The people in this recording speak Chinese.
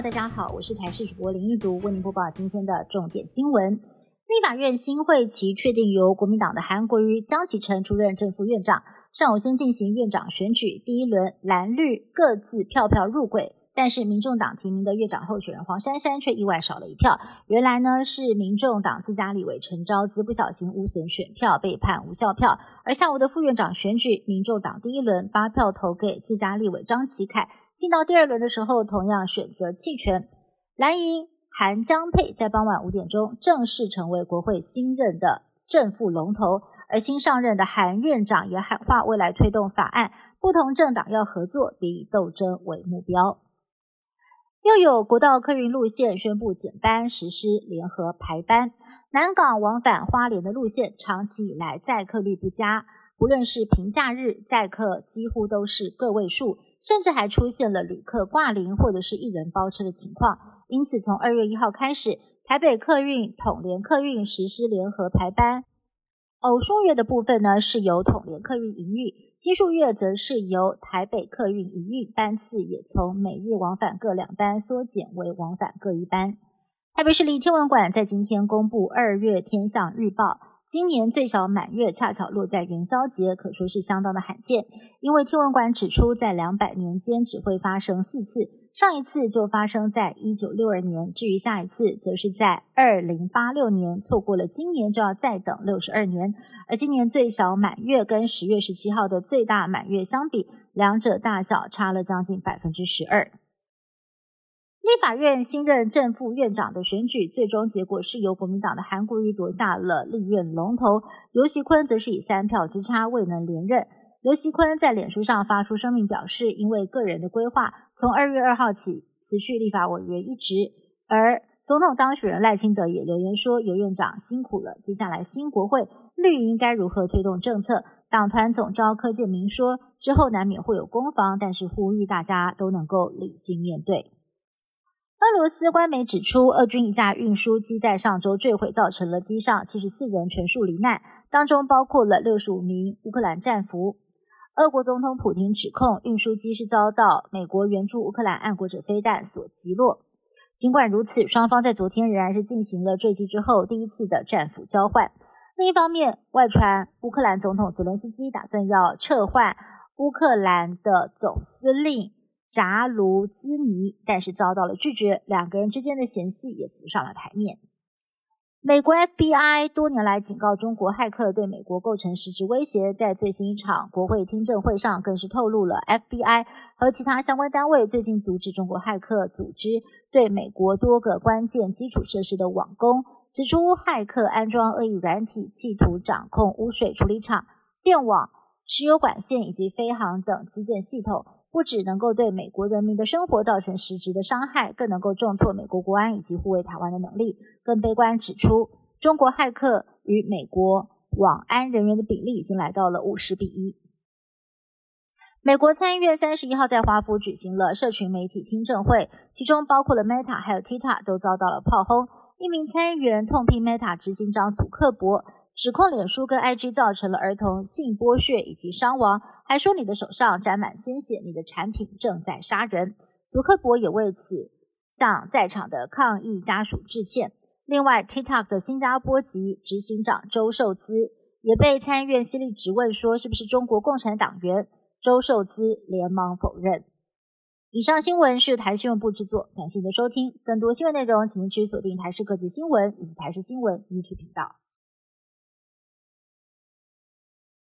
大家好，我是台视主播林玉读，为您播报今天的重点新闻。立法院新会期确定由国民党的韩国瑜、江启臣出任正副院长，上午先进行院长选举，第一轮蓝绿各自票票入轨。但是，民众党提名的院长候选人黄珊珊却意外少了一票。原来呢，是民众党自家立委陈昭资不小心污损选票，被判无效票。而下午的副院长选举，民众党第一轮八票投给自家立委张启凯，进到第二轮的时候，同样选择弃权。蓝营韩江佩在傍晚五点钟正式成为国会新任的正副龙头，而新上任的韩院长也喊话，未来推动法案，不同政党要合作，别以斗争为目标。又有国道客运路线宣布减班，实施联合排班。南港往返花莲的路线长期以来载客率不佳，不论是平假日载客几乎都是个位数，甚至还出现了旅客挂零或者是一人包车的情况。因此，从二月一号开始，台北客运、统联客运实施联合排班。偶数月的部分呢，是由统联客运营运；奇数月则是由台北客运营运，班次也从每日往返各两班缩减为往返各一班。台北市立天文馆在今天公布二月天象预报。今年最小满月恰巧落在元宵节，可说是相当的罕见。因为天文馆指出，在两百年间只会发生四次，上一次就发生在一九六二年，至于下一次，则是在二零八六年。错过了今年，就要再等六十二年。而今年最小满月跟十月十七号的最大满月相比，两者大小差了将近百分之十二。立法院新任正副院长的选举，最终结果是由国民党的韩国瑜夺下了立院龙头，刘锡坤则是以三票之差未能连任。刘锡坤在脸书上发出声明表示，因为个人的规划，从二月二号起辞去立法委员一职。而总统当选人赖清德也留言说：“尤院长辛苦了，接下来新国会绿应该如何推动政策？”党团总召柯建明说：“之后难免会有攻防，但是呼吁大家都能够理性面对。”俄罗斯官媒指出，俄军一架运输机在上周坠毁，造成了机上七十四人全数罹难，当中包括了六十五名乌克兰战俘。俄国总统普京指控运输机是遭到美国援助乌克兰爱国者飞弹所击落。尽管如此，双方在昨天仍然是进行了坠机之后第一次的战俘交换。另一方面，外传乌克兰总统泽伦斯基打算要撤换乌克兰的总司令。扎卢兹尼，但是遭到了拒绝，两个人之间的嫌隙也浮上了台面。美国 FBI 多年来警告中国骇客对美国构成实质威胁，在最新一场国会听证会上，更是透露了 FBI 和其他相关单位最近阻止中国骇客组织对美国多个关键基础设施的网攻，指出骇客安装恶意软体，企图掌控污水处理厂、电网、石油管线以及飞航等基建系统。不只能够对美国人民的生活造成实质的伤害，更能够重挫美国国安以及护卫台湾的能力。更悲观指出，中国骇客与美国网安人员的比例已经来到了五十比一。美国参议院三十一号在华府举行了社群媒体听证会，其中包括了 Meta 还有 TikTok 都遭到了炮轰。一名参议员痛批 Meta 执行长祖克伯。指控脸书跟 IG 造成了儿童性剥削以及伤亡，还说你的手上沾满鲜血，你的产品正在杀人。祖克伯也为此向在场的抗议家属致歉。另外，TikTok 的新加坡籍执行长周受资也被参议院犀利质问，说是不是中国共产党员？周受资连忙否认。以上新闻是台新闻部制作，感谢您的收听。更多新闻内容，请您持续锁定台视科技新闻以及台视新闻 YouTube 频道。